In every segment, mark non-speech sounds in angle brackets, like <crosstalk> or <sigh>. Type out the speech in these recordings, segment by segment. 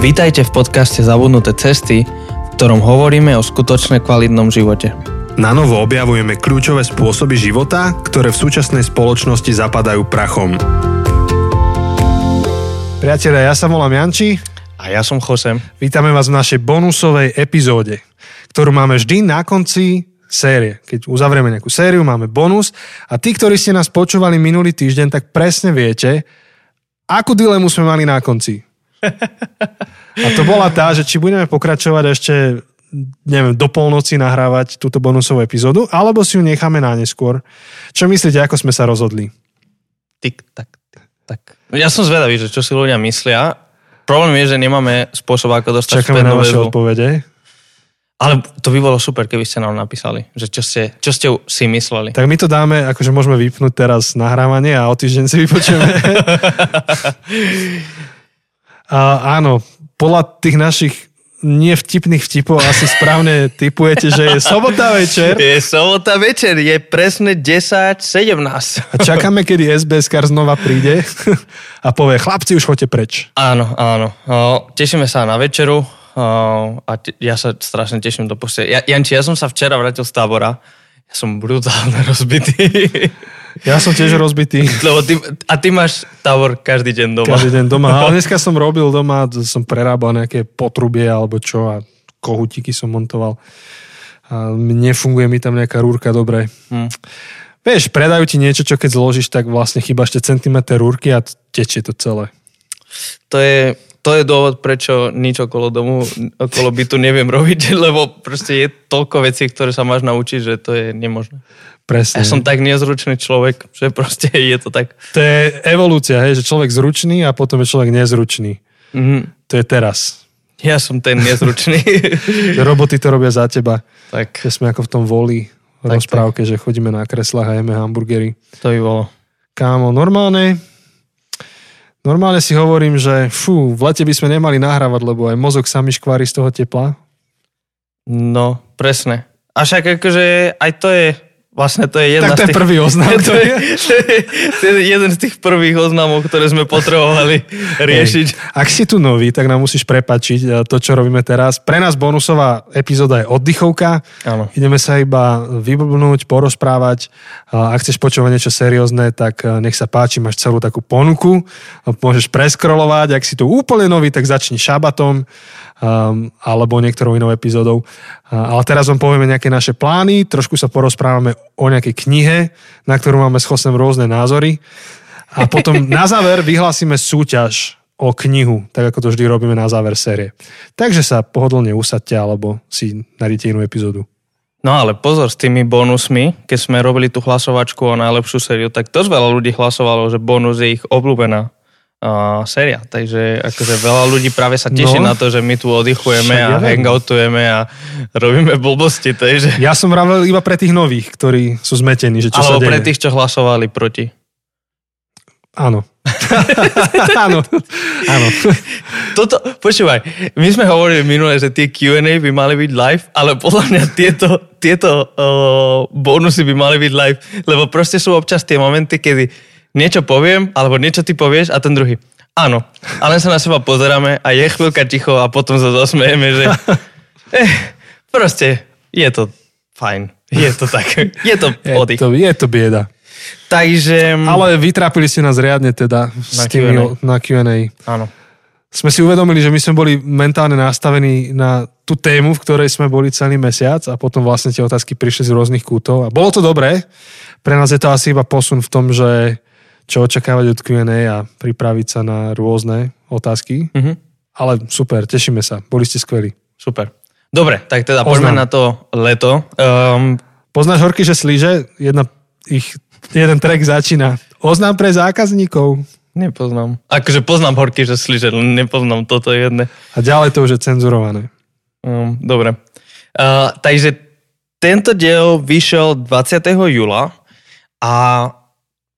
Vítajte v podcaste Zabudnuté cesty, v ktorom hovoríme o skutočne kvalitnom živote. Na novo objavujeme kľúčové spôsoby života, ktoré v súčasnej spoločnosti zapadajú prachom. Priatelia, ja sa volám Janči. A ja som Chosem. Vítame vás v našej bonusovej epizóde, ktorú máme vždy na konci série. Keď uzavrieme nejakú sériu, máme bonus a tí, ktorí ste nás počúvali minulý týždeň, tak presne viete, akú dilemu sme mali na konci. A to bola tá, že či budeme pokračovať ešte neviem, do polnoci nahrávať túto bonusovú epizódu, alebo si ju necháme na neskôr. Čo myslíte, ako sme sa rozhodli? Tik, tak, tak. Ja som zvedavý, že čo si ľudia myslia. Problém je, že nemáme spôsob, ako dostať Čakáme na vaše odpovede. Ale to by bolo super, keby ste nám napísali, že čo ste, čo ste si mysleli. Tak my to dáme, akože môžeme vypnúť teraz nahrávanie a o týždeň si vypočujeme. <laughs> A áno, podľa tých našich nevtipných vtipov asi správne typujete, že je sobota večer. Je sobota večer, je presne 10.17. A čakáme, kedy SBS kar znova príde a povie, chlapci, už choďte preč. Áno, áno. Tešíme sa na večeru a ja sa strašne teším do postel. Ja, Janči, ja som sa včera vrátil z tábora. Ja som brutálne rozbitý. <laughs> Ja som tiež rozbitý. <laughs> Lebo ty, a ty máš tábor každý deň doma. Každý deň doma. Ale <laughs> dneska som robil doma, som prerábal nejaké potrubie alebo čo a kohutiky som montoval. A nefunguje mi tam nejaká rúrka dobre. Hmm. Vieš, predajú ti niečo, čo keď zložíš, tak vlastne chýba ešte centimetr rúrky a tečie to celé. To je, to je dôvod, prečo nič okolo domu, okolo bytu neviem robiť, <laughs> lebo proste je toľko vecí, ktoré sa máš naučiť, že to je nemožné. Presne. Ja som tak nezručný človek, že proste <laughs> je to tak. To je evolúcia, hej, že človek zručný a potom je človek nezručný. Mm-hmm. To je teraz. Ja som ten nezručný. <laughs> Roboty to robia za teba. Tak. Ja sme ako v tom voli v rozprávke, tak. že chodíme na kreslách a jeme hamburgery. To by bolo. Kámo, normálne, normálne si hovorím, že fú, v lete by sme nemali nahrávať, lebo aj mozog sa mi škvári z toho tepla. No, presne. A však akože aj to je Vlastne to je jedna tak <laughs> to je prvý oznam. To je, to je jeden z tých prvých oznamov, ktoré sme potrebovali riešiť. Ej, ak si tu nový, tak nám musíš prepačiť eh, to, čo robíme teraz. Pre nás bonusová epizóda je oddychovka. Áno. Ideme sa iba vyblbnúť, porozprávať. Ak chceš počúvať niečo seriózne, tak eh, nech sa páči, máš celú takú ponuku. Môžeš preskrolovať. Ak si tu úplne nový, tak začni šabatom um, alebo niektorou inou epizódou. Uh, ale teraz vám povieme nejaké naše plány, trošku sa porozprávame o nejakej knihe, na ktorú máme s Chosem rôzne názory. A potom <laughs> na záver vyhlásime súťaž o knihu, tak ako to vždy robíme na záver série. Takže sa pohodlne usadte alebo si najdete inú epizódu. No ale pozor, s tými bonusmi, keď sme robili tú hlasovačku o najlepšiu sériu, tak dosť veľa ľudí hlasovalo, že bonus je ich obľúbená uh, séria. Takže akože veľa ľudí práve sa teší no, na to, že my tu oddychujeme a ja hangoutujeme a robíme blbosti. Takže... Ja som vravel iba pre tých nových, ktorí sú zmetení, že čo Alebo sa deje. pre tých, čo hlasovali proti. Áno. <laughs> Áno. Áno. Toto, počúvaj, my sme hovorili minule, že tie Q&A by mali byť live, ale podľa mňa tieto, tieto uh, bonusy by mali byť live, lebo proste sú občas tie momenty, kedy niečo poviem, alebo niečo ty povieš a ten druhý. Áno, ale sa na seba pozeráme a je chvíľka ticho a potom sa zasmejeme, že <laughs> eh, proste je to fajn. Je to tak. Je to oddych. Je to, je to bieda. Takže... Ale vytrápili ste nás riadne teda na tými, Q&A. na Q&A. Áno. Sme si uvedomili, že my sme boli mentálne nastavení na tú tému, v ktorej sme boli celý mesiac a potom vlastne tie otázky prišli z rôznych kútov. A bolo to dobré. Pre nás je to asi iba posun v tom, že čo očakávať od Q&A a pripraviť sa na rôzne otázky. Mm-hmm. Ale super, tešíme sa. Boli ste skvelí. Super. Dobre, tak teda poďme na to leto. Um, Poznáš horky, že slíže? Jedna, ich, jeden track začína. Oznám pre zákazníkov. Nepoznám. Akože poznám horky, že slíže, len nepoznám toto jedné. A ďalej to už je cenzurované. Um, dobre. Uh, takže tento diel vyšiel 20. júla a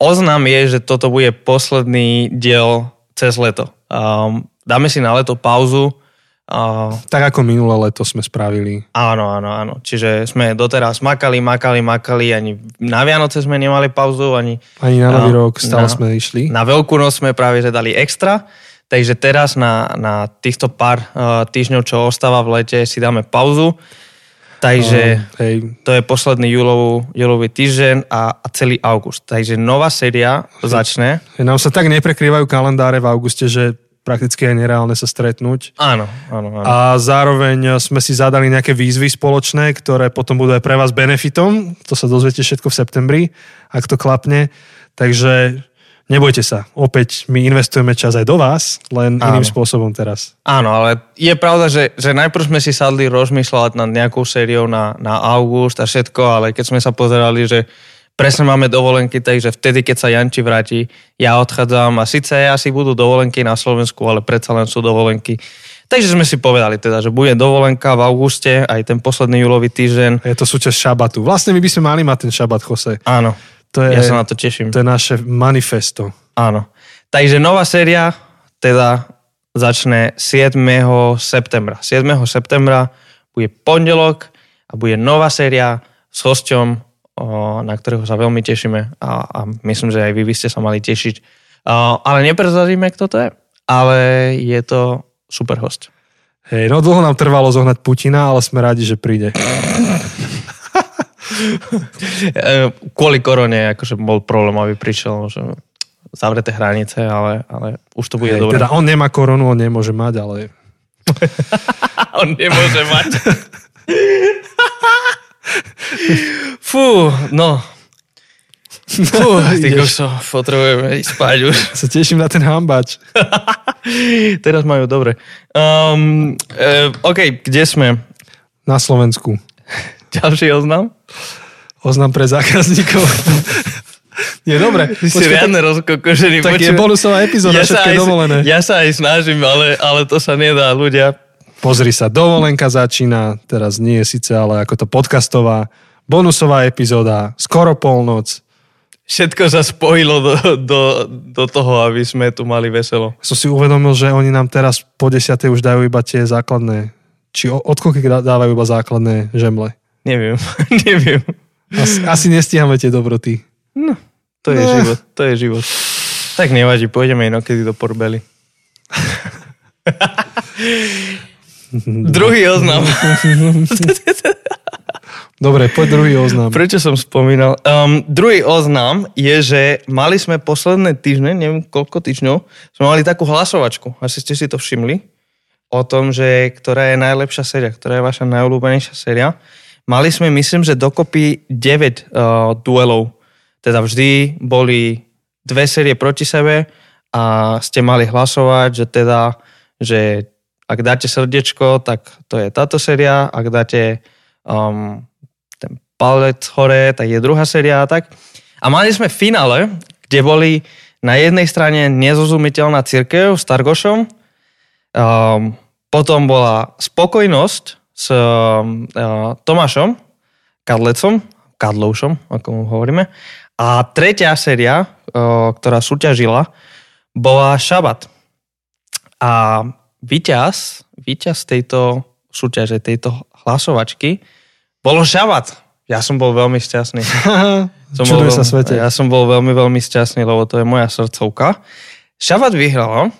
oznam je, že toto bude posledný diel cez leto. Um, dáme si na leto pauzu. Uh, tak ako minulé leto sme spravili. Áno, áno, áno. Čiže sme doteraz makali, makali, makali, ani na Vianoce sme nemali pauzu, ani... Ani na Nový uh, rok stále na, sme išli. Na Veľkú noc sme práve že dali extra, Takže teraz na, na týchto pár uh, týždňov, čo ostáva v lete, si dáme pauzu. Takže Uh, hej, to je posledný júlovú, júlový týždeň a, a celý august. Takže nová séria začne. nám sa tak neprekrývajú kalendáre v auguste, že prakticky je nereálne sa stretnúť. Áno, áno, áno. A zároveň sme si zadali nejaké výzvy spoločné, ktoré potom budú aj pre vás benefitom. To sa dozviete všetko v septembri, ak to klapne. Takže nebojte sa. Opäť my investujeme čas aj do vás, len Áno. iným spôsobom teraz. Áno, ale je pravda, že, že najprv sme si sadli rozmýšľať nad nejakou sériou na, na august a všetko, ale keď sme sa pozerali, že presne máme dovolenky, takže vtedy, keď sa Janči vráti, ja odchádzam a síce asi budú dovolenky na Slovensku, ale predsa len sú dovolenky. Takže sme si povedali teda, že bude dovolenka v auguste, aj ten posledný júlový týždeň. Je to súčasť šabatu. Vlastne my by sme mali mať ten šabat, Jose. Áno, To je, ja sa na to teším. to je naše manifesto. Áno. Takže nová séria teda začne 7. septembra. 7. septembra bude pondelok a bude nová séria s hosťom, na ktorého sa veľmi tešíme a, a myslím, že aj vy by ste sa mali tešiť. Ale neprezradíme, kto to je, ale je to super host. Hej, no dlho nám trvalo zohnať Putina, ale sme radi, že príde. <laughs> E, Kvôli korone akože bol problém, aby prišiel, že zavreté hranice, ale, ale už to bude Hej, dobré. teda on nemá koronu, on nemôže mať, ale <laughs> On nemôže mať. <laughs> Fú, no. Fú, ty kokso, potrebujeme ísť spať už. sa teším na ten hambač. Teraz majú dobre. Um, uh, OK, kde sme? Na Slovensku. Ďalší oznam? Oznam pre zákazníkov. Nie, dobre. Ty si riadne tak, tak je počúvaj. bonusová epizóda, ja všetko je aj, dovolené. ja sa aj snažím, ale, ale to sa nedá, ľudia. Pozri sa, dovolenka začína, teraz nie je síce, ale ako to podcastová, bonusová epizóda, skoro polnoc. Všetko sa spojilo do, do, do toho, aby sme tu mali veselo. Som si uvedomil, že oni nám teraz po desiatej už dajú iba tie základné, či od koľky dá- dávajú iba základné žemle. Neviem, <laughs> neviem. Asi, asi nestíhame tie dobroty. No, to je No. život, to je život. Tak nevadí, pôjdeme inokedy do Porbely. Druhý oznam. <laughs> Dobre, poď druhý oznam. Prečo som spomínal? Um, druhý oznam je, že mali sme posledné týždne, neviem koľko týždňov, sme mali takú hlasovačku. Asi ste si to všimli. O tom, že ktorá je najlepšia séria, ktorá je vaša najobľúbenejšia séria. Mali sme, myslím, že dokopy 9 uh, duelov. Teda vždy boli dve série proti sebe a ste mali hlasovať, že teda, že ak dáte srdiečko, tak to je táto séria, ak dáte um, ten palec hore, tak je druhá séria a tak. A mali sme finále, kde boli na jednej strane nezrozumiteľná církev s Targošom, um, potom bola spokojnosť s um, uh, Tomášom, Kadlecom, Kadloušom, ako mu hovoríme. A tretia séria, uh, ktorá súťažila, bola Šabat. A víťaz, víťaz tejto súťaže, tejto hlasovačky, bolo Šabat. Ja som bol veľmi šťastný. <laughs> Som bol, Čuduj sa veľmi- svete. Ja som bol veľmi, veľmi šťastný, lebo to je moja srdcovka. Šabat vyhralo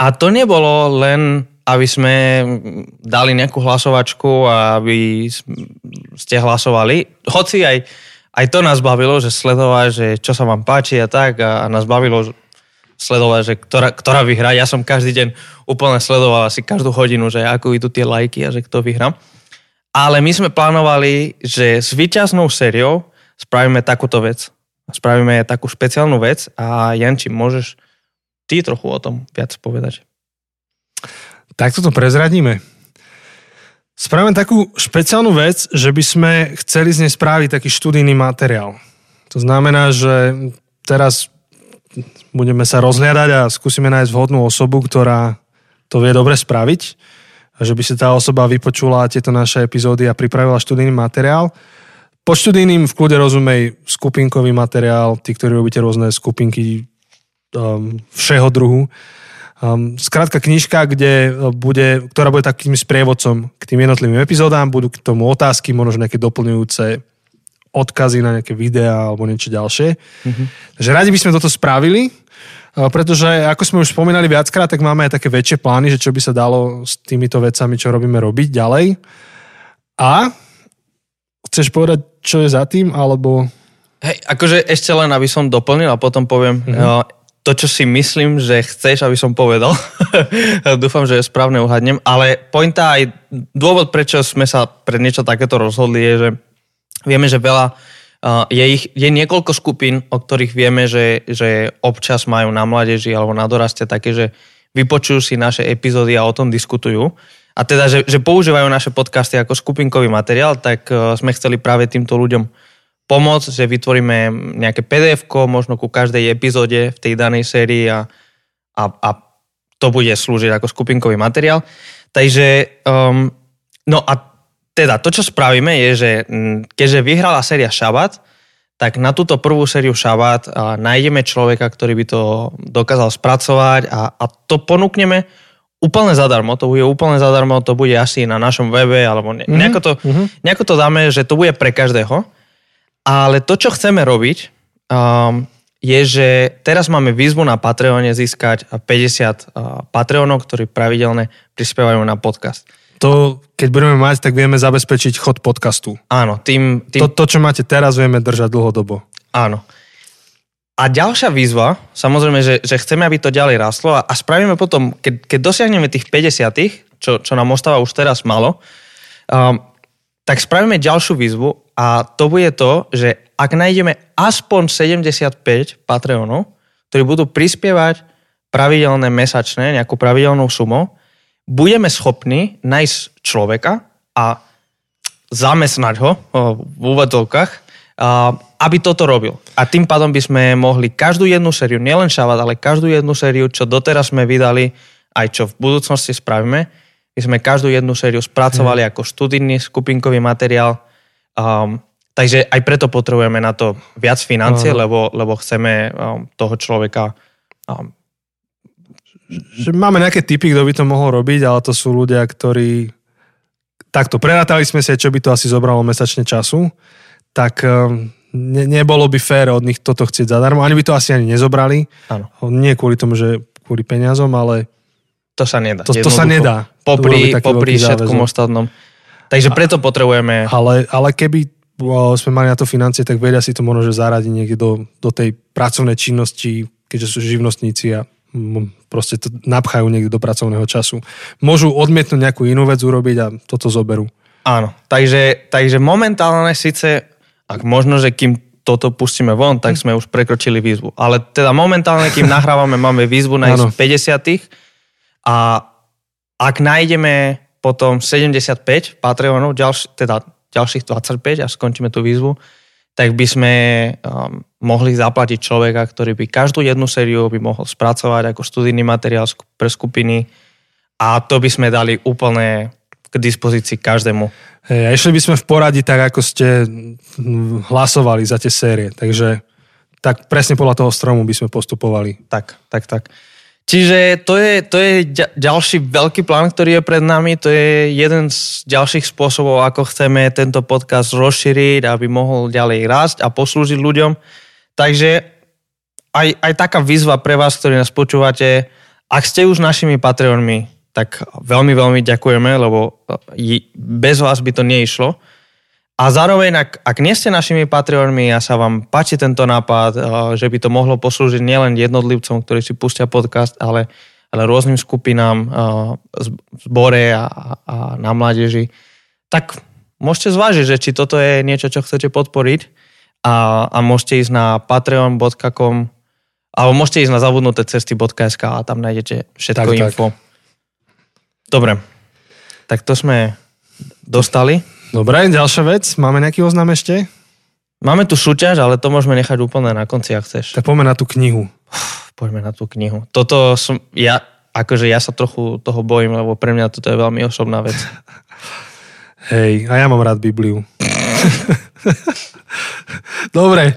a to nebolo len, aby sme dali nejakú hlasovačku a aby ste hlasovali. Hoci aj, aj to nás bavilo, že sledovať, že čo sa vám páči a tak a, a nás bavilo sledovať, že ktorá, ktorá vyhrá. Ja som každý deň úplne sledoval asi každú hodinu, že ako idú tie lajky a že kto vyhrá. Ale my sme plánovali, že s výťaznou sériou spravíme takúto vec. Spravíme takú špeciálnu vec a Janči, môžeš ty trochu o tom viac povedať. Tak toto prezradíme. Spravíme takú špeciálnu vec, že by sme chceli z nej spraviť taký študijný materiál. To znamená, že teraz budeme sa rozhľadať a skúsime nájsť vhodnú osobu, ktorá to vie dobre spraviť. A že by si tá osoba vypočula tieto naše epizódy a pripravila študijný materiál. Po študijným v kľude rozumej skupinkový materiál, tí, ktorí robíte rôzne skupinky um, všeho druhu. Um, skrátka knižka, kde bude, ktorá bude takým sprievodcom k tým jednotlivým epizódám, budú k tomu otázky, možno nejaké doplňujúce odkazy na nejaké videá alebo niečo ďalšie. Mm-hmm. Takže radi by sme toto spravili. pretože ako sme už spomínali viackrát, tak máme aj také väčšie plány, že čo by sa dalo s týmito vecami, čo robíme, robiť ďalej. A chceš povedať, čo je za tým, alebo... Hej, akože ešte len, aby som doplnil a potom poviem mm-hmm. To, čo si myslím, že chceš, aby som povedal. <laughs> Dúfam, že správne uhadnem, ale pointa aj dôvod, prečo sme sa pre niečo takéto rozhodli, je, že vieme, že veľa je, ich, je niekoľko skupín, o ktorých vieme, že, že občas majú na mládeži alebo na doraste také, že vypočujú si naše epizódy a o tom diskutujú. A teda, že, že používajú naše podcasty ako skupinkový materiál, tak uh, sme chceli práve týmto ľuďom pomôcť, že vytvoríme nejaké pdf možno ku každej epizóde v tej danej sérii a, a, a to bude slúžiť ako skupinkový materiál. Takže, um, no a teda to, čo spravíme, je, že keďže vyhrala séria Šabat, tak na túto prvú sériu Šabat nájdeme človeka, ktorý by to dokázal spracovať a, a to ponúkneme úplne zadarmo, to bude úplne zadarmo, to bude asi na našom webe, alebo ne, mm-hmm. nejako, to, mm-hmm. nejako to dáme, že to bude pre každého. Ale to, čo chceme robiť, um, je, že teraz máme výzvu na Patreone získať 50 uh, Patreonov, ktorí pravidelne prispievajú na podcast. To, keď budeme mať, tak vieme zabezpečiť chod podcastu. Áno. Tým, tým... To, to, čo máte teraz, vieme držať dlhodobo. Áno. A ďalšia výzva, samozrejme, že, že chceme, aby to ďalej rastlo a, a spravíme potom, keď, keď dosiahneme tých 50, čo, čo nám ostáva už teraz malo, um, tak spravíme ďalšiu výzvu a to bude to, že ak nájdeme aspoň 75 Patreonov, ktorí budú prispievať pravidelné mesačné, nejakú pravidelnú sumu, budeme schopní nájsť človeka a zamestnať ho v úvodzovkách, aby toto robil. A tým pádom by sme mohli každú jednu sériu, nielen šavať, ale každú jednu sériu, čo doteraz sme vydali, aj čo v budúcnosti spravíme, my sme každú jednu sériu spracovali hmm. ako študijný skupinkový materiál. Um, takže aj preto potrebujeme na to viac financie, uh. lebo, lebo chceme um, toho človeka um, že máme nejaké typy, kto by to mohol robiť, ale to sú ľudia, ktorí takto prerátali sme si, čo by to asi zobralo mesačne času, tak ne, nebolo by fér od nich toto chcieť zadarmo. Ani by to asi ani nezobrali. Áno. Nie kvôli tomu, že kvôli peniazom, ale to sa nedá. To, to sa nedá. Popri, popri všetkom ostatnom. Takže preto potrebujeme... Ale, ale keby sme mali na to financie, tak vedia si to možno, že zaradiť niekde do, do tej pracovnej činnosti, keďže sú živnostníci a proste to napchajú niekde do pracovného času. Môžu odmietnúť nejakú inú vec urobiť a toto zoberú. Áno, takže, takže momentálne síce, ak možno, že kým toto pustíme von, tak sme už prekročili výzvu. Ale teda momentálne, kým nahrávame, máme výzvu na 50 a ak nájdeme potom 75 Patreonov, ďalš, teda ďalších 25 a skončíme tú výzvu, tak by sme um, mohli zaplatiť človeka, ktorý by každú jednu sériu by mohol spracovať ako studijný materiál pre skupiny a to by sme dali úplne k dispozícii každému. Hey, a išli by sme v poradí tak, ako ste hlasovali za tie série, takže tak presne podľa toho stromu by sme postupovali. Tak, tak, tak. Čiže to je, to je ďalší veľký plán, ktorý je pred nami. To je jeden z ďalších spôsobov, ako chceme tento podcast rozšíriť, aby mohol ďalej rásť a poslúžiť ľuďom. Takže aj, aj taká výzva pre vás, ktorí nás počúvate, ak ste už našimi Patreonmi, tak veľmi, veľmi ďakujeme, lebo bez vás by to neišlo. A zároveň, ak, ak nie ste našimi Patreonmi a sa vám páči tento nápad, eh, že by to mohlo poslúžiť nielen jednotlivcom, ktorí si pustia podcast, ale, ale rôznym skupinám, eh, zbore a, a na mládeži, tak môžete zvážiť, že či toto je niečo, čo chcete podporiť a, a môžete ísť na patreon.com alebo môžete ísť na zabudnuté cesty.sk a tam nájdete všetko tak, info. Tak. Dobre, tak to sme dostali. Dobre, ďalšia vec. Máme nejaký oznam ešte? Máme tu súťaž, ale to môžeme nechať úplne na konci, ak chceš. Tak poďme na tú knihu. Poďme na tú knihu. Toto som, ja, akože ja sa trochu toho bojím, lebo pre mňa toto je veľmi osobná vec. <laughs> Hej, a ja mám rád Bibliu. <laughs> Dobre,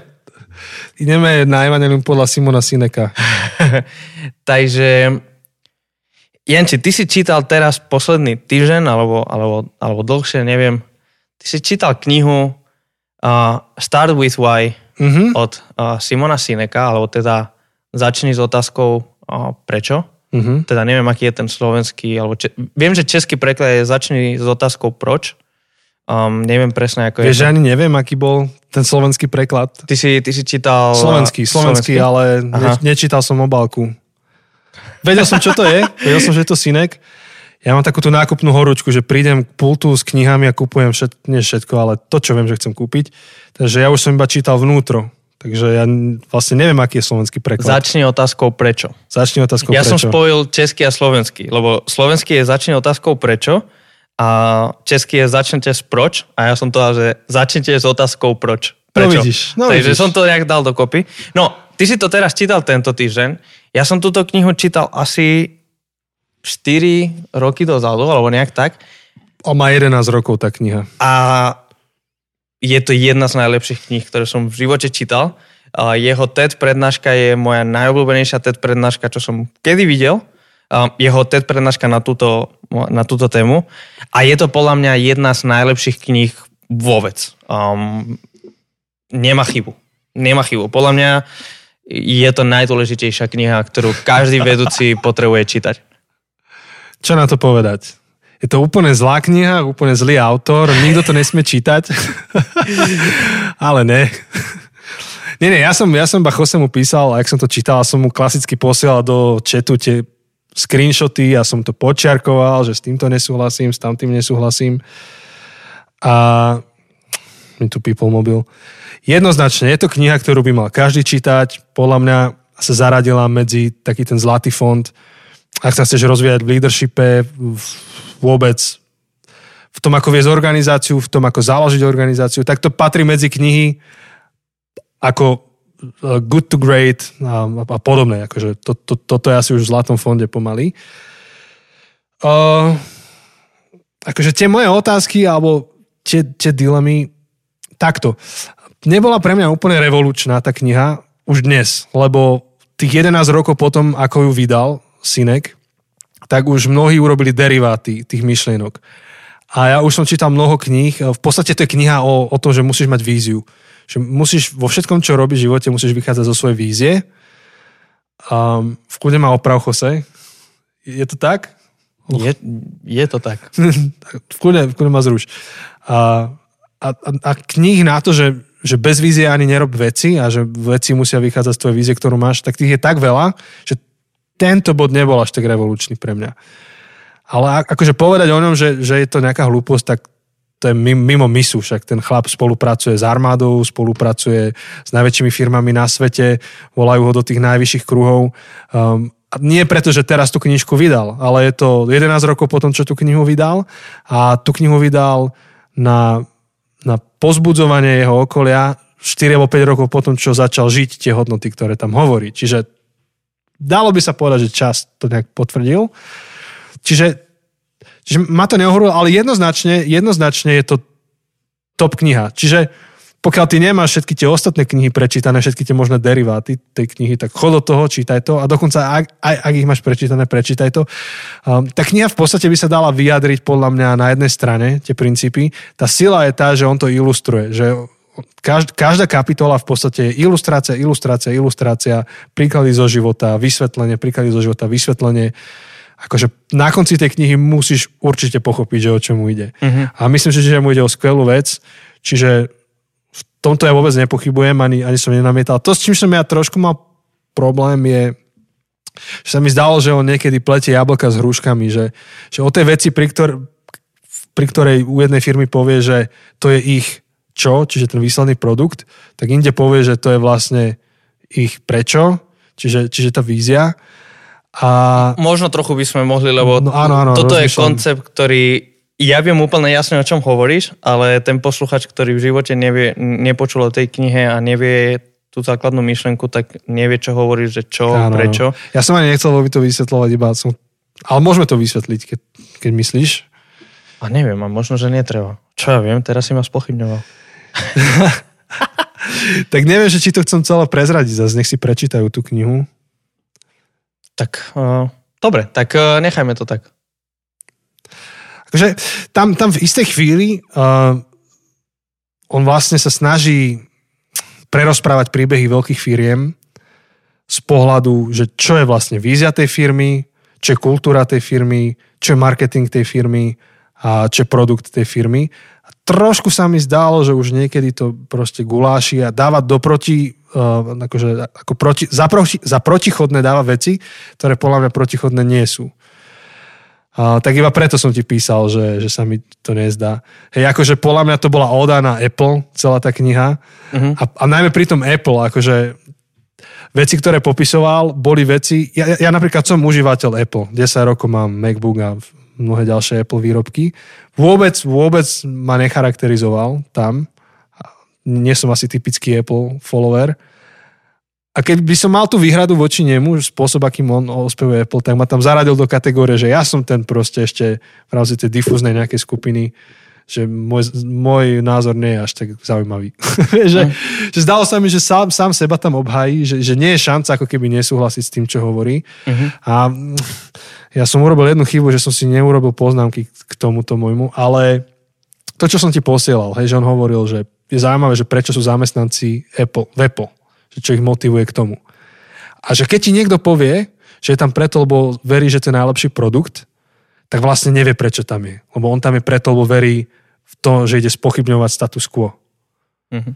ideme na Evangelium podľa Simona Sineka. <laughs> Takže, Janči, ty si čítal teraz posledný týždeň, alebo, alebo, alebo dlhšie, neviem, Ty si čítal knihu uh, Start with Why mm-hmm. od uh, Simona Sineka, alebo teda začni s otázkou uh, prečo. Uh-huh. Teda neviem, aký je ten slovenský, alebo če- viem, že český preklad je začni s otázkou proč. Um, neviem presne, ako Vieš, je. to. ani neviem, aký bol ten slovenský preklad. Ty si, ty si čítal... Slovenský, slovenský, ale ne, nečítal som obálku. Vedel som, čo to je. <laughs> Vedel som, že je to synek. Ja mám takú tú nákupnú horúčku, že prídem k pultu s knihami a kupujem všet, nie všetko, ale to, čo viem, že chcem kúpiť. Takže ja už som iba čítal vnútro. Takže ja vlastne neviem, aký je slovenský preklad. Začni otázkou prečo. Začni otázkou Ja prečo. som spojil český a slovenský, lebo slovenský je začni otázkou prečo a český je začnete s proč a ja som to dal, že začnite s otázkou proč. No Prečo? vidíš, no Takže vidíš. som to nejak dal dokopy. No, ty si to teraz čítal tento týždeň. Ja som túto knihu čítal asi 4 roky dozadu, alebo nejak tak. O, má 11 rokov tá kniha. A je to jedna z najlepších kníh, ktoré som v živote čítal. A jeho TED prednáška je moja najobľúbenejšia TED prednáška, čo som kedy videl. A jeho TED prednáška na túto, na túto tému. A je to podľa mňa jedna z najlepších kníh vôbec. Um, nemá chybu. Nemá chybu. Podľa mňa je to najdôležitejšia kniha, ktorú každý vedúci potrebuje čítať. Čo na to povedať? Je to úplne zlá kniha, úplne zlý autor, nikto to nesmie čítať. <laughs> Ale ne. Nie, nie, ja som, ja som iba Josemu písal a jak som to čítal, som mu klasicky posielal do chatu tie screenshoty a som to počiarkoval, že s týmto nesúhlasím, s tamtým nesúhlasím. A mi tu people mobil. Jednoznačne, je to kniha, ktorú by mal každý čítať. Podľa mňa sa zaradila medzi taký ten zlatý fond. Ak sa chceš rozvíjať v leadershipe, vôbec v tom, ako viesť organizáciu, v tom, ako založiť organizáciu, tak to patrí medzi knihy ako uh, Good to Great a, a podobné. Akože to, to, toto je asi už v zlatom fonde pomaly. Uh, akože tie moje otázky alebo tie, tie dilemy takto. Nebola pre mňa úplne revolučná tá kniha už dnes, lebo tých 11 rokov potom, ako ju vydal Sinek, tak už mnohí urobili deriváty tých myšlienok. A ja už som čítal mnoho kníh. V podstate to je kniha o, o tom, že musíš mať víziu. Že musíš vo všetkom, čo robíš v živote, musíš vychádzať zo svojej vízie. Um, v kľude má oprav Jose. Je to tak? Je, je to tak. <laughs> v kľude, v kľude ma zruš. A, a, a kníh na to, že, že bez vízie ani nerob veci a že veci musia vychádzať z tvojej vízie, ktorú máš, tak tých je tak veľa, že tento bod nebol až tak revolučný pre mňa. Ale akože povedať o ňom, že, že je to nejaká hlúposť, tak to je mimo, misu, však ten chlap spolupracuje s armádou, spolupracuje s najväčšími firmami na svete, volajú ho do tých najvyšších kruhov. Um, nie preto, že teraz tú knižku vydal, ale je to 11 rokov potom, čo tú knihu vydal a tú knihu vydal na, na pozbudzovanie jeho okolia 4 alebo 5 rokov potom, čo začal žiť tie hodnoty, ktoré tam hovorí. Čiže dalo by sa povedať, že čas to nejak potvrdil. Čiže, čiže ma to neohorilo, ale jednoznačne, jednoznačne je to top kniha. Čiže pokiaľ ty nemáš všetky tie ostatné knihy prečítané, všetky tie možné deriváty tej knihy, tak chod do toho, čítaj to a dokonca ak, aj ak ich máš prečítané, prečítaj to. Um, tá kniha v podstate by sa dala vyjadriť podľa mňa na jednej strane, tie princípy. Tá sila je tá, že on to ilustruje, že každá, každá kapitola v podstate je ilustrácia, ilustrácia, ilustrácia, príklady zo života, vysvetlenie, príklady zo života, vysvetlenie. Akože na konci tej knihy musíš určite pochopiť, že o čomu ide. Mhm. A myslím si, že mu ide o skvelú vec, čiže v tomto ja vôbec nepochybujem, ani, ani som nenamietal. To, s čím som ja trošku mal problém, je, že sa mi zdalo, že on niekedy pletie jablka s hruškami, že, že o tej veci, pri, ktor, pri ktorej u jednej firmy povie, že to je ich čo, čiže ten výsledný produkt, tak inde povie, že to je vlastne ich prečo, čiže, čiže tá vízia. A Možno trochu by sme mohli, lebo No áno, áno, toto je rozmýšľam. koncept, ktorý ja viem úplne jasne, o čom hovoríš, ale ten posluchač, ktorý v živote nevie, nepočul o tej knihe a nevie tú základnú myšlenku, tak nevie, čo hovoríš, že čo, Áno, prečo. Ja som ani nechcel by to vysvetľovať, iba som... Ale môžeme to vysvetliť, keď, keď myslíš. A neviem, a možno, že netreba. Čo ja viem, teraz si ma spochybňoval. <laughs> Tak neviem, že či to chcem celé prezradiť, zase nech si prečítajú tú knihu. Tak, uh, dobre, tak uh, nechajme to tak. Takže tam, tam v istej chvíli uh, on vlastne sa snaží prerozprávať príbehy veľkých firiem z pohľadu, že čo je vlastne vízia tej firmy, čo je kultúra tej firmy, čo je marketing tej firmy a čo je produkt tej firmy. A trošku sa mi zdálo, že už niekedy to proste guláši a dáva doproti, uh, akože, ako proti, za, proti, za protichodné dáva veci, ktoré podľa mňa protichodné nie sú. Uh, tak iba preto som ti písal, že, že sa mi to nezdá. Hej, akože podľa mňa to bola oda na Apple, celá tá kniha. Uh-huh. A, a najmä pri tom Apple, akože veci, ktoré popisoval, boli veci... Ja, ja napríklad som užívateľ Apple. 10 rokov mám MacBook a mnohé ďalšie Apple výrobky. Vôbec, vôbec ma necharakterizoval tam. Nie som asi typický Apple follower. A keď by som mal tú výhradu voči nemu, spôsob, akým on ospevuje Apple, tak ma tam zaradil do kategórie, že ja som ten proste ešte v rámci tej difúznej nejakej skupiny že môj, môj názor nie je až tak zaujímavý. <laughs> že, mm. že zdalo sa mi, že sám, sám seba tam obhají, že, že nie je šanca ako keby nesúhlasiť s tým, čo hovorí. Mm-hmm. A ja som urobil jednu chybu, že som si neurobil poznámky k tomuto môjmu, ale to, čo som ti posielal, hej, že on hovoril, že je zaujímavé, že prečo sú zamestnanci Apple, v Apple, že čo ich motivuje k tomu. A že keď ti niekto povie, že je tam preto, lebo verí, že to je najlepší produkt, tak vlastne nevie, prečo tam je. Lebo on tam je preto, lebo verí v to, že ide spochybňovať status quo. Mm-hmm.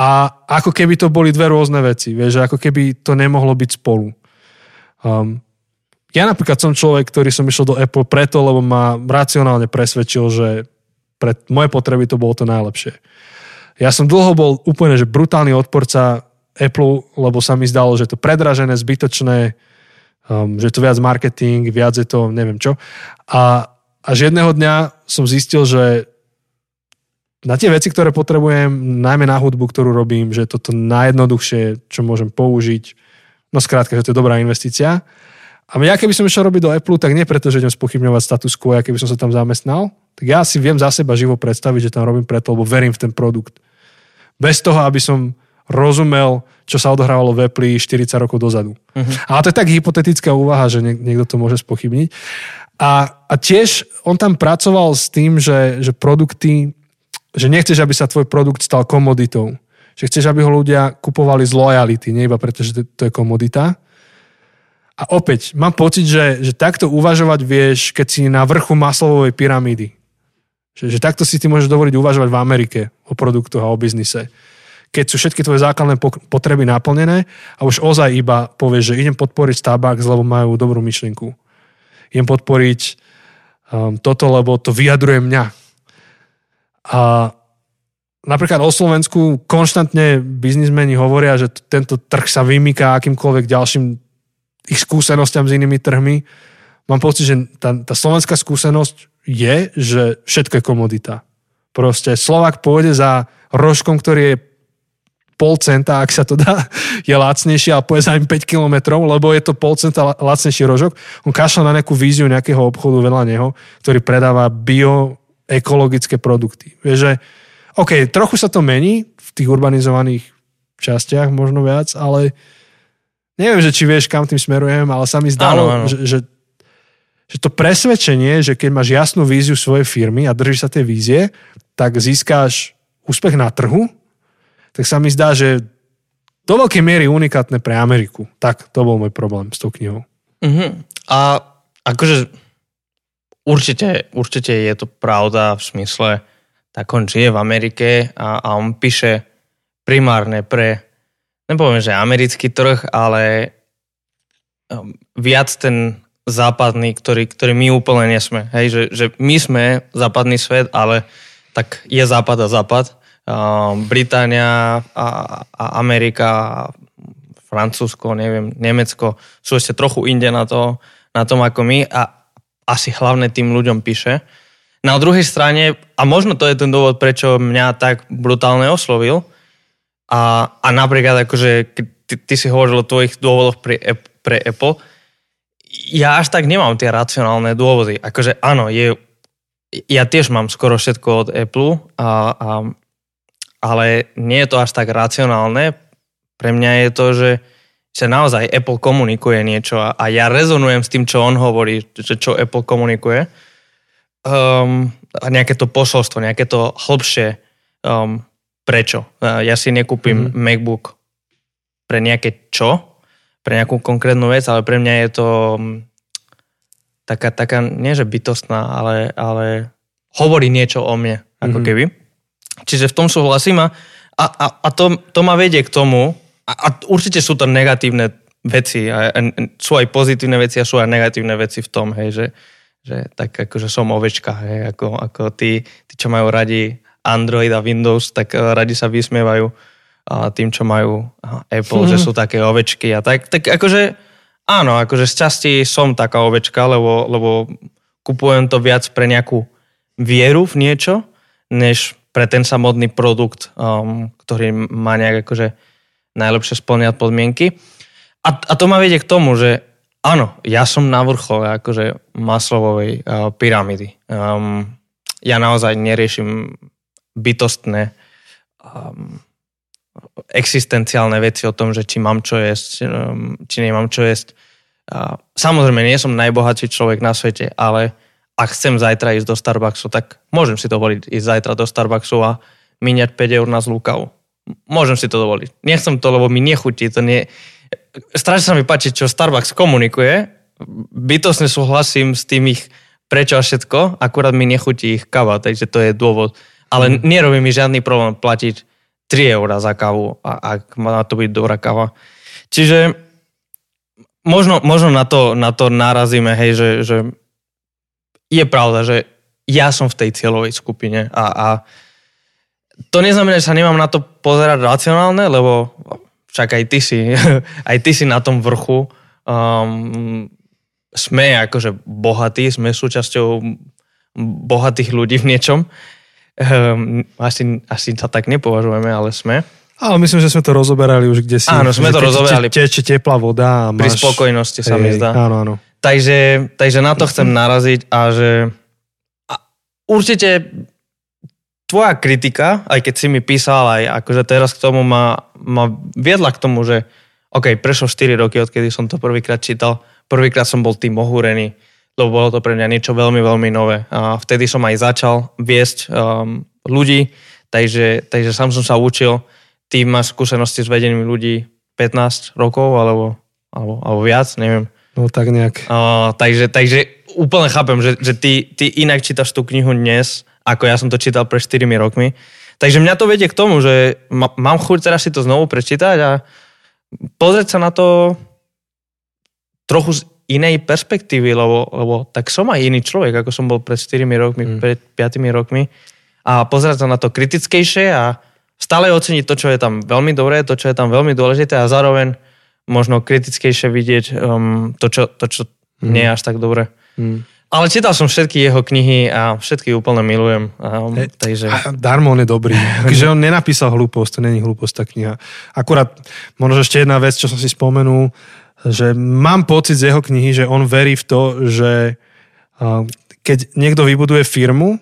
A ako keby to boli dve rôzne veci, vieš, ako keby to nemohlo byť spolu. Um, ja napríklad som človek, ktorý som išiel do Apple preto, lebo ma racionálne presvedčil, že pre moje potreby to bolo to najlepšie. Ja som dlho bol úplne že brutálny odporca Apple, lebo sa mi zdalo, že to predražené, zbytočné, um, že je to viac marketing, viac je to neviem čo. A až jedného dňa som zistil, že na tie veci, ktoré potrebujem, najmä na hudbu, ktorú robím, že toto najjednoduchšie, čo môžem použiť. No skrátka, že to je dobrá investícia. A ja keby som išiel robiť do Apple, tak nie preto, že idem spochybňovať status quo, ja keby som sa tam zamestnal, tak ja si viem za seba živo predstaviť, že tam robím preto, lebo verím v ten produkt. Bez toho, aby som rozumel, čo sa odohrávalo v Apple 40 rokov dozadu. Uh-huh. Ale to je tak hypotetická úvaha, že niekto to môže spochybniť. A, a tiež on tam pracoval s tým, že, že produkty, že nechceš, aby sa tvoj produkt stal komoditou. Že chceš, aby ho ľudia kupovali z lojality, nie iba preto, že to, to je komodita. A opäť, mám pocit, že, že takto uvažovať vieš, keď si na vrchu maslovej pyramídy. Že, že takto si ty môžeš dovoliť uvažovať v Amerike o produktoch a o biznise keď sú všetky tvoje základné potreby naplnené a už ozaj iba povieš, že idem podporiť Starbucks, lebo majú dobrú myšlienku. Idem podporiť um, toto, lebo to vyjadruje mňa. A napríklad o Slovensku konštantne biznismeni hovoria, že tento trh sa vymýka akýmkoľvek ďalším ich skúsenostiam s inými trhmi. Mám pocit, že tá, tá slovenská skúsenosť je, že všetko je komodita. Proste Slovak pôjde za rožkom, ktorý je pol centa, ak sa to dá, <laughs> je lacnejšie, ale povie za im 5 kilometrov, lebo je to pol centa lacnejší rožok. On kašľa na nejakú víziu nejakého obchodu vedľa neho, ktorý predáva bio ekologické produkty. Vieš, že OK, trochu sa to mení v tých urbanizovaných častiach, možno viac, ale neviem, že či vieš, kam tým smerujem, ale sa mi zdalo, áno, áno. Že, že, že to presvedčenie, že keď máš jasnú víziu svojej firmy a držíš sa tej vízie, tak získáš úspech na trhu, tak sa mi zdá, že do veľkej miery unikátne pre Ameriku. Tak, to bol môj problém s tou knihou. Uh-huh. A akože určite, určite je to pravda v smysle, tak on žije v Amerike a, a on píše primárne pre, nepoviem, že americký trh, ale um, viac ten západný, ktorý, ktorý my úplne nesme. Hej, že, že my sme západný svet, ale tak je západ a západ Británia a, a Amerika, Francúzsko, neviem, Nemecko sú ešte trochu inde na, to, na tom ako my a asi hlavne tým ľuďom píše. Na druhej strane, a možno to je ten dôvod, prečo mňa tak brutálne oslovil, a, a napríklad akože, ty, ty si hovoril o tvojich dôvodoch pre, pre Apple, ja až tak nemám tie racionálne dôvody. Akože áno, je, ja tiež mám skoro všetko od Apple a, a ale nie je to až tak racionálne. Pre mňa je to, že sa naozaj Apple komunikuje niečo a, a ja rezonujem s tým, čo on hovorí, že čo Apple komunikuje. Um, a nejaké to posolstvo, nejaké to hlbšie um, prečo. Ja si nekúpim mm-hmm. MacBook pre nejaké čo, pre nejakú konkrétnu vec, ale pre mňa je to mm, taká, taká nie že bytostná, ale, ale hovorí niečo o mne, ako mm-hmm. keby. Čiže v tom súhlasím a, a, a, to, to ma vedie k tomu, a, a určite sú to negatívne veci, a, a, sú aj pozitívne veci a sú aj negatívne veci v tom, hej, že, že tak akože som ovečka, hej, ako, ako tí, tí, čo majú radi Android a Windows, tak eh, radi sa vysmievajú a tým, čo majú Apple, mm. že <laughs> sú také ovečky a tak, tak akože áno, akože z časti som taká ovečka, lebo, lebo kupujem to viac pre nejakú vieru v niečo, než pre ten samotný produkt, um, ktorý má nejak akože najlepšie splňať podmienky. A, a to ma vedie k tomu, že áno, ja som na vrchole akože maslovovej uh, pyramidy. Um, ja naozaj neriešim bytostné um, existenciálne veci o tom, že či mám čo jesť, um, či nemám čo jesť. Uh, samozrejme, nie som najbohatší človek na svete, ale ak chcem zajtra ísť do Starbucksu, tak môžem si dovoliť ísť zajtra do Starbucksu a miniať 5 eur na zlú kávu. Môžem si to dovoliť. Nechcem to, lebo mi nechutí. To nie... Strašne sa mi páči, čo Starbucks komunikuje. Bytosne súhlasím s tým ich prečo a všetko, akurát mi nechutí ich káva, takže to je dôvod. Ale mm. nerobí mi žiadny problém platiť 3 eurá za kávu, ak má to byť dobrá káva. Čiže možno, možno na, to, na to narazíme, hej, že, že je pravda, že ja som v tej cieľovej skupine a, a to neznamená, že sa nemám na to pozerať racionálne, lebo však aj ty si, <laughs> aj ty si na tom vrchu. Um, sme akože bohatí, sme súčasťou bohatých ľudí v niečom. Um, asi, asi sa tak nepovažujeme, ale sme. Ale myslím, že sme to rozoberali už kde si. Áno, sme to rozoberali. Teče teplá voda a máš... Pri spokojnosti sa mi zdá. Áno, áno. Takže, takže na to chcem naraziť a že a určite tvoja kritika, aj keď si mi písal, aj akože teraz k tomu ma, ma viedla k tomu, že OK, prešlo 4 roky, odkedy som to prvýkrát čítal. Prvýkrát som bol tým ohúrený lebo bolo to pre mňa niečo veľmi, veľmi nové. A vtedy som aj začal viesť um, ľudí, takže, takže sám som sa učil. Ty máš skúsenosti s vedením ľudí 15 rokov alebo, alebo, alebo viac, neviem. No tak nejak. Uh, takže, takže úplne chápem, že, že ty, ty inak čítaš tú knihu dnes, ako ja som to čítal pred 4 rokmi. Takže mňa to vedie k tomu, že ma, mám chuť teraz si to znovu prečítať a pozrieť sa na to trochu z inej perspektívy, lebo, lebo tak som aj iný človek, ako som bol pred 4 rokmi, mm. pred 5 rokmi a pozerať sa na to kritickejšie a stále oceniť to, čo je tam veľmi dobré, to, čo je tam veľmi dôležité a zároveň možno kritickejšie vidieť um, to, čo, to, čo mm. nie je až tak dobré. Mm. Ale čítal som všetky jeho knihy a všetky úplne milujem. Um, e, takže... A darmo on je dobrý. <laughs> Takže on nenapísal hlúposť, to není hlúposť tá kniha. Akurát, možno ešte jedna vec, čo som si spomenul, že mám pocit z jeho knihy, že on verí v to, že keď niekto vybuduje firmu,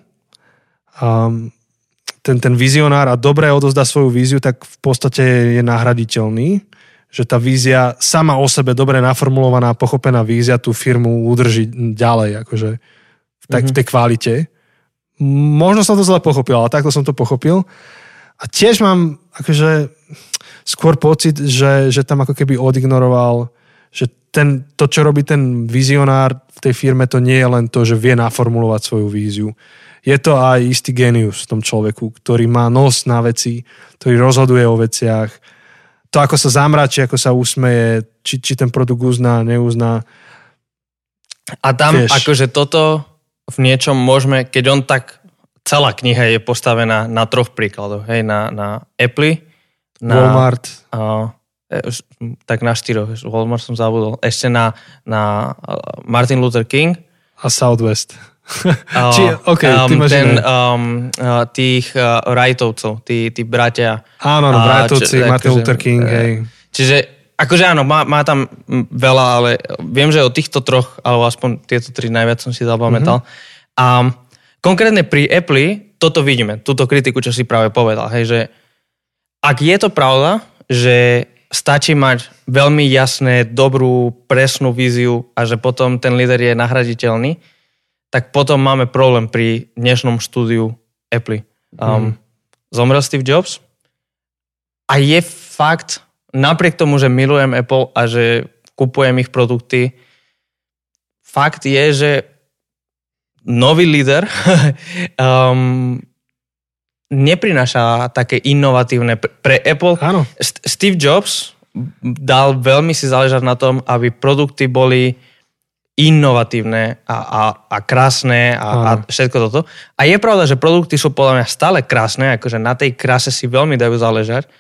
ten, ten vizionár a dobre odozdá svoju víziu, tak v podstate je nahraditeľný. Že tá vízia sama o sebe, dobre naformulovaná, pochopená vízia tú firmu udrží ďalej, akože v, tak, mm-hmm. v tej kvalite. Možno som to zle pochopil, ale takto som to pochopil. A tiež mám akože skôr pocit, že, že tam ako keby odignoroval že ten, to, čo robí ten vizionár v tej firme, to nie je len to, že vie naformulovať svoju víziu. Je to aj istý genius v tom človeku, ktorý má nos na veci, ktorý rozhoduje o veciach. To, ako sa zamračí, ako sa usmeje, či, či ten produkt uzná, neuzná. A tam Vieš. akože toto v niečom môžeme, keď on tak, celá kniha je postavená na troch príkladoch. Hej, na, na Apple, na Walmart, uh, tak na štyroch, Walmart som zabudol, ešte na, na e, Martin Luther King. A Southwest. Uh, <laughs> Či, okay, um, ty ten, um, uh, tých uh, rajtovcov, tí, tí bratia. Áno, no, rajtovci, Martin akože, Luther King, hej. Čiže, akože áno, má, má tam veľa, ale viem, že o týchto troch, alebo aspoň tieto tri najviac som si zapamätal. Mm-hmm. A konkrétne pri Apple toto vidíme, túto kritiku, čo si práve povedal, hej, že ak je to pravda, že stačí mať veľmi jasné, dobrú, presnú víziu a že potom ten líder je nahraditeľný, tak potom máme problém pri dnešnom štúdiu Apple. Um, mm. Zomrel Steve Jobs a je fakt, napriek tomu, že milujem Apple a že kupujem ich produkty, fakt je, že nový líder <laughs> um, neprináša také inovatívne. Pre Apple Áno. St- Steve Jobs dal veľmi si záležať na tom, aby produkty boli inovatívne a, a, a krásne a, a všetko toto. A je pravda, že produkty sú podľa mňa stále krásne, akože na tej kráse si veľmi dajú záležať,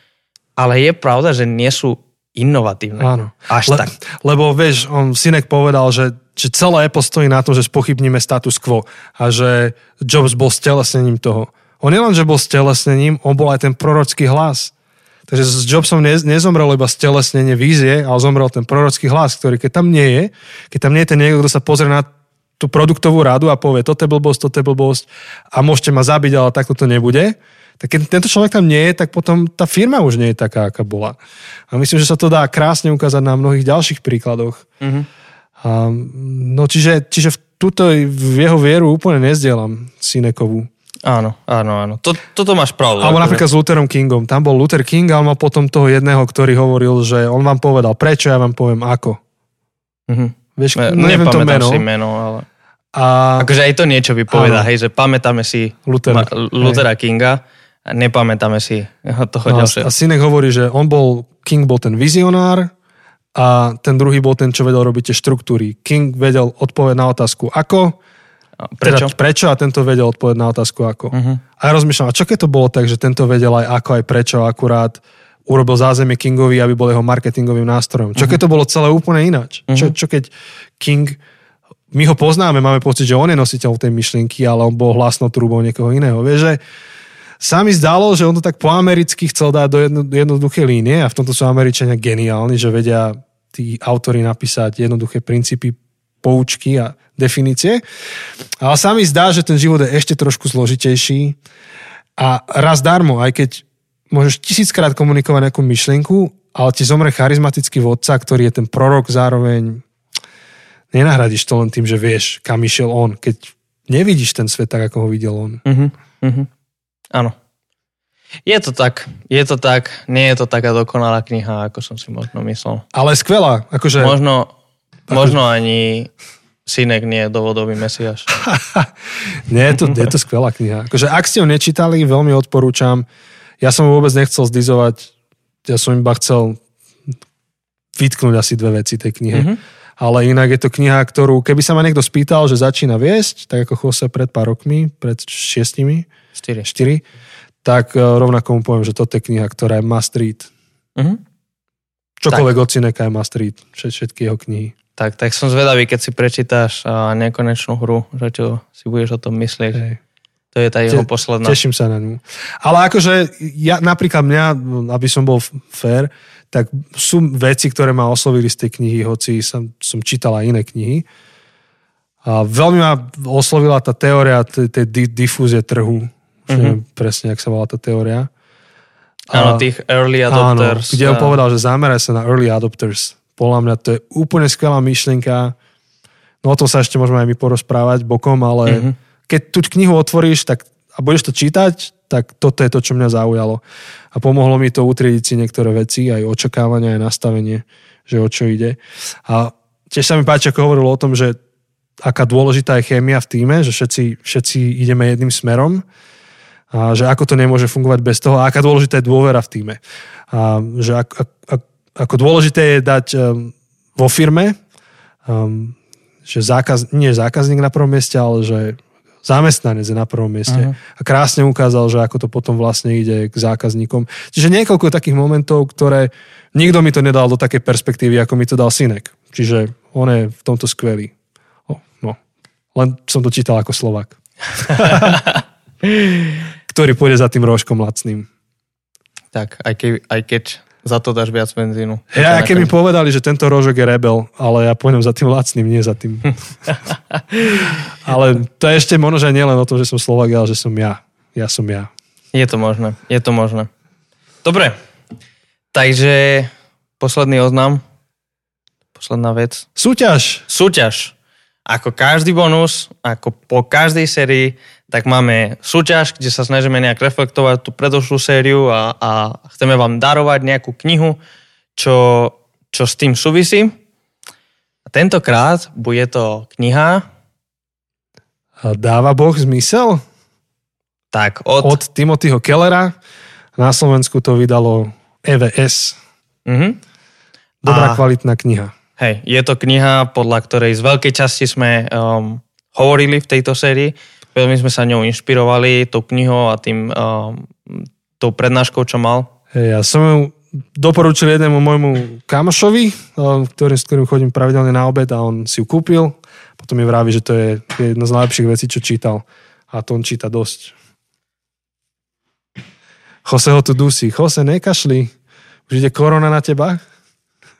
ale je pravda, že nie sú inovatívne. Áno. Až Le, tak. Lebo vieš, on Synek povedal, že, že celé Apple stojí na tom, že spochybníme status quo a že Jobs bol stelesnením toho. On nielen, že bol stelesnením, on bol aj ten prorocký hlas. Takže s Jobsom ne, nezomrel iba stelesnenie vízie, ale zomrel ten prorocký hlas, ktorý keď tam nie je, keď tam nie je ten niekto, kto sa pozrie na tú produktovú radu a povie, toto je blbosť, toto je blbosť a môžete ma zabiť, ale takto to nebude, tak keď tento človek tam nie je, tak potom tá firma už nie je taká, aká bola. A myslím, že sa to dá krásne ukázať na mnohých ďalších príkladoch. Mhm. A, no čiže, čiže v túto v jeho vieru úplne nezdielam Sinekovú. Áno, áno, áno. To, toto máš pravdu. Alebo akože- napríklad s Lutherom Kingom. Tam bol Luther King a on mal potom toho jedného, ktorý hovoril, že on vám povedal prečo, ja vám poviem ako. Mhm. Vieš, Ne- no, neviem to meno. si meno, ale... A Akože aj to niečo vypoveda, Áno. hej, že pamätáme si Luthera, Ma- Luthera Kinga a nepamätáme si toho no, ďalšieho. a Sinek hovorí, že on bol, King bol ten vizionár a ten druhý bol ten, čo vedel robiť tie štruktúry. King vedel odpovedať na otázku ako, A Prečo? Teda prečo a tento vedel odpovedať na otázku ako. Mhm. A ja rozmýšľam, a čo keď to bolo tak, že tento vedel aj ako, aj prečo, akurát urobil zázemie Kingovi, aby bol jeho marketingovým nástrojom. Čo keď to bolo celé úplne ináč? Čo, čo keď King, my ho poznáme, máme pocit, že on je nositeľ tej myšlienky, ale on bol hlasnou trúbou niekoho iného. Vieš, že sa mi zdalo, že on to tak po americky chcel dať do jedno, jednoduché línie a v tomto sú Američania geniálni, že vedia tí autory napísať jednoduché princípy, poučky a definície. Ale sa mi zdá, že ten život je ešte trošku zložitejší a raz darmo, aj keď môžeš tisíckrát komunikovať nejakú myšlienku, ale ti zomre charizmatický vodca, ktorý je ten prorok zároveň nenahradíš to len tým, že vieš, kam išiel on, keď nevidíš ten svet tak, ako ho videl on. Mhm, mhm. Áno. Je to tak, je to tak, nie je to taká dokonalá kniha, ako som si možno myslel. Ale skvelá, akože... Možno, možno ani Synek nie je dovodový mesiaš. <laughs> Nie, je to, je to skvelá kniha. Akože, ak ste ho nečítali, veľmi odporúčam. Ja som vôbec nechcel zdizovať, ja som iba chcel vytknúť asi dve veci tej knihe. Mhm. Ale inak je to kniha, ktorú, keby sa ma niekto spýtal, že začína viesť, tak ako Jose pred pár rokmi, pred šiestimi, 4. štyri, tak e, rovnako mu poviem, že toto je kniha, ktorá je must read. Mhm. Čokoľvek od Cineka je must read. Všet- Všetky jeho knihy. Tak, tak som zvedavý, keď si prečítáš a, nekonečnú hru, že čo si budeš o tom myslieť. Hej. To je tá jeho Te- posledná. Teším sa na ňu. Ale akože ja, napríklad mňa, aby som bol fair, tak sú veci, ktoré ma oslovili z tej knihy, hoci som, som čítal aj iné knihy. A veľmi ma oslovila tá teória tej, tej di- difúzie trhu. Neviem presne, jak sa volá tá teória. Áno, tých early Áno, adopters. kde on povedal, že zameraj sa na early adopters. Podľa mňa to je úplne skvelá myšlienka. No o tom sa ešte môžeme aj my porozprávať bokom, ale Mhm. mm-hmm. keď tú knihu otvoríš tak, a budeš to čítať, tak toto je to, čo mňa zaujalo. A pomohlo mi to utriediť si niektoré veci, aj očakávania, aj nastavenie, že o čo ide. A tiež sa mi páči, ako hovoril o tom, že aká dôležitá je chémia v týme, že všetci, všetci ideme jedným smerom a že ako to nemôže fungovať bez toho a aká dôležitá je dôvera v týme. A že ak, ak, ak, ako dôležité je dať um, vo firme, um, že zákaz, nie zákazník na prvom mieste, ale že zamestnanec je na prvom mieste. Mhm. A krásne ukázal, že ako to potom vlastne ide k zákazníkom. Čiže niekoľko takých momentov, ktoré nikto mi to nedal do takej perspektívy, ako mi to dal Synek. Čiže on je v tomto skvelý. O, no. Len som to čítal ako Slovak. <laughs> ktorý pôjde za tým rožkom lacným. Tak, aj, keď, aj keď za to dáš viac benzínu. Ja, mi nakoniec- povedali, že tento rožok je rebel, ale ja pôjdem za tým lacným, nie za tým. <laughs> ale to je ešte možno, že nielen o tom, že som Slovak, ale že som ja. Ja som ja. Je to možné, je to možné. Dobre, takže posledný oznam, posledná vec. Súťaž! Súťaž. Ako každý bonus, ako po každej sérii, tak máme súťaž, kde sa snažíme nejak reflektovať tú predošlú sériu a, a chceme vám darovať nejakú knihu, čo, čo s tým súvisí. A tentokrát bude to kniha Dáva Boh zmysel? tak od... Od Timothyho Kellera. Na Slovensku to vydalo EVS. Mhm. Dobrá A- kvalitná kniha. Hej, je to kniha, podľa ktorej z veľkej časti sme um, hovorili v tejto sérii. Veľmi sme sa ňou inšpirovali, tou knihou a tým, um, tou prednáškou, čo mal. Hej, ja som ju doporučil jednému môjmu kamošovi, eh, ktorým, s ktorým chodím pravidelne na obed a on si ju kúpil. Potom mi vraví, že to je jedna z najlepších vecí, čo čítal. A to on číta dosť. Jose ho tu dusí. Jose, nekašli. Už ide korona na teba?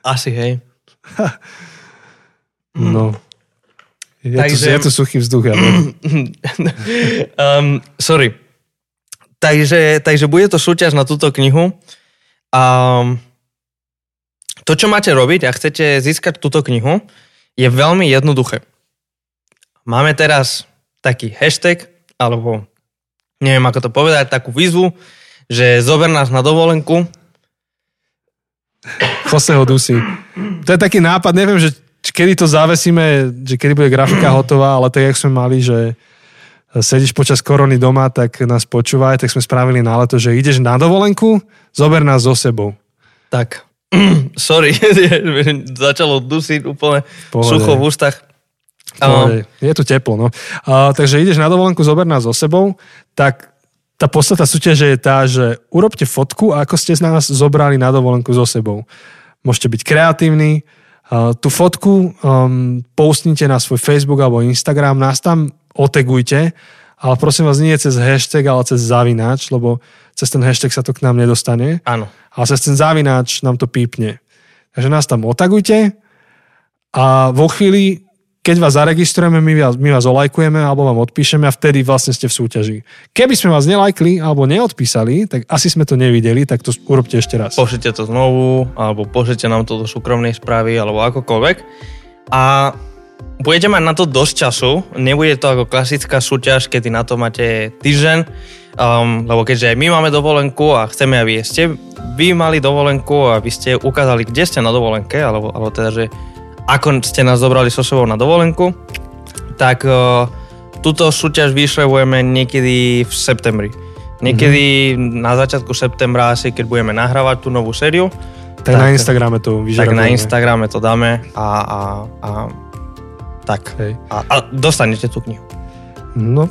Asi, hej. <laughs> No. Je, Takže- tu, je tu suchý vzduch. Viem. <laughs> um, sorry. Takže, takže bude to súťaž na túto knihu. Um, to, čo máte robiť a chcete získať túto knihu, je veľmi jednoduché. Máme teraz taký hashtag, alebo neviem ako to povedať, takú výzvu, že zober nás na dovolenku. Jose ho dusí. To je taký nápad, neviem, že kedy to zavesíme, že kedy bude grafika <clears throat> hotová, ale tak, jak sme mali, že sedíš počas korony doma, tak nás počúvaj, tak sme spravili na leto, že ideš na dovolenku, zober nás so sebou. Tak, <clears throat> sorry, <laughs> začalo dusiť úplne Pohode. sucho v ústach. Um, Pohode. Je tu teplo, no. A, takže ideš na dovolenku, zober nás so sebou, tak tá podstata súťaže je tá, že urobte fotku, ako ste z nás zobrali na dovolenku so sebou. Môžete byť kreatívni, tú fotku um, postnite na svoj Facebook alebo Instagram, nás tam otegujte, ale prosím vás nie cez hashtag, ale cez zavináč, lebo cez ten hashtag sa to k nám nedostane áno. ale cez ten zavináč nám to pípne. Takže nás tam otagujte a vo chvíli, keď vás zaregistrujeme, my vás, my vás olajkujeme alebo vám odpíšeme a vtedy vlastne ste v súťaži. Keby sme vás nelajkli alebo neodpísali, tak asi sme to nevideli, tak to urobte ešte raz. pošlite to znovu, alebo pošlite nám to do súkromnej správy, alebo akokoľvek. A budete mať na to dosť času, nebude to ako klasická súťaž, kedy na to máte týždeň, um, lebo keďže aj my máme dovolenku a chceme, aby ste vy mali dovolenku a aby ste ukázali, kde ste na dovolenke, alebo, alebo teda, že ako ste nás zobrali so sebou na dovolenku, tak uh, túto súťaž vyšľavujeme niekedy v septembri. Niekedy mm-hmm. na začiatku septembra asi, keď budeme nahrávať tú novú sériu, tak, na tak- Instagrame to tak vyžarujeme. na Instagrame to dáme a, a, a tak. Hej. A, a dostanete tú knihu. No,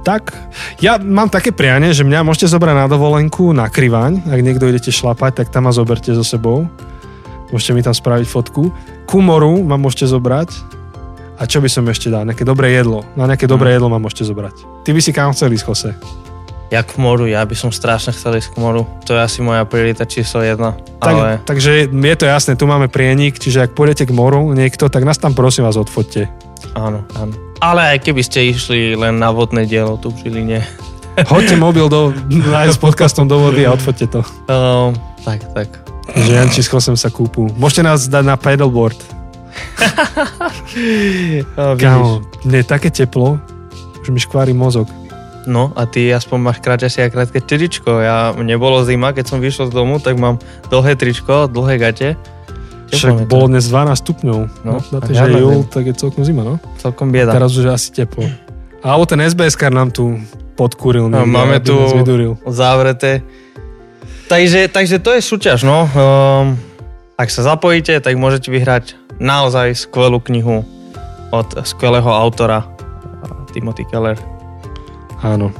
tak. Ja mám také prianie, že mňa môžete zobrať na dovolenku na Krivaň. Ak niekto idete šlapať, tak tam ma zoberte so sebou. Môžete mi tam spraviť fotku. Ku moru ma môžete zobrať. A čo by som ešte dal? Nejaké dobré jedlo. Na nejaké dobré jedlo ma môžete zobrať. Ty by si kam chcel ísť, Jose? Ja k moru, ja by som strašne chcel ísť k moru. To je asi moja priorita číslo jedna. Tak, Ale Takže je to jasné, tu máme prienik, čiže ak pôjdete k moru niekto, tak nás tam prosím vás odfoďte. áno, áno. Ale aj keby ste išli len na vodné dielo tu v Žiline. Hoďte mobil do, <laughs> aj s podcastom do vody a odfoďte to. Um, tak, tak. Že Janči s Chosem sa kúpu. Môžete nás dať na pedalboard. <laughs> A. Kámo, mne je také teplo, že mi škvári mozog. No a ty aspoň máš kráťasie a krátke tričko. Ja, mne bolo zima, keď som vyšiel z domu, tak mám dlhé tričko, dlhé gate. Však bolo dnes 12 stupňov. No, No, na a to, že je júl, tak je celkom zima, no. Celkom bieda. Teraz už je asi teplo. Alebo ten SBS-kar nám tu podkúril. No, máme tu zavreté. Takže, takže to je súťaž, no. Um, ak sa zapojíte, tak môžete vyhrať naozaj skvelú knihu od skvelého autora uh, Timothy Keller. Áno.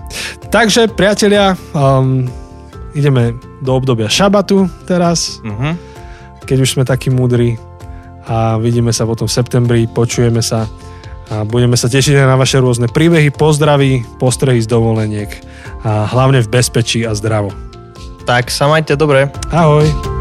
Takže, priatelia, um, ideme do obdobia šabatu teraz, Uh-huh. keď už sme takí múdri a vidíme sa potom v septembri, počujeme sa a budeme sa tešiť aj na vaše rôzne príbehy, pozdraví, postrehy z dovoleniek a hlavne v bezpečí a zdravo. Tak sa majte dobre. Ahoj!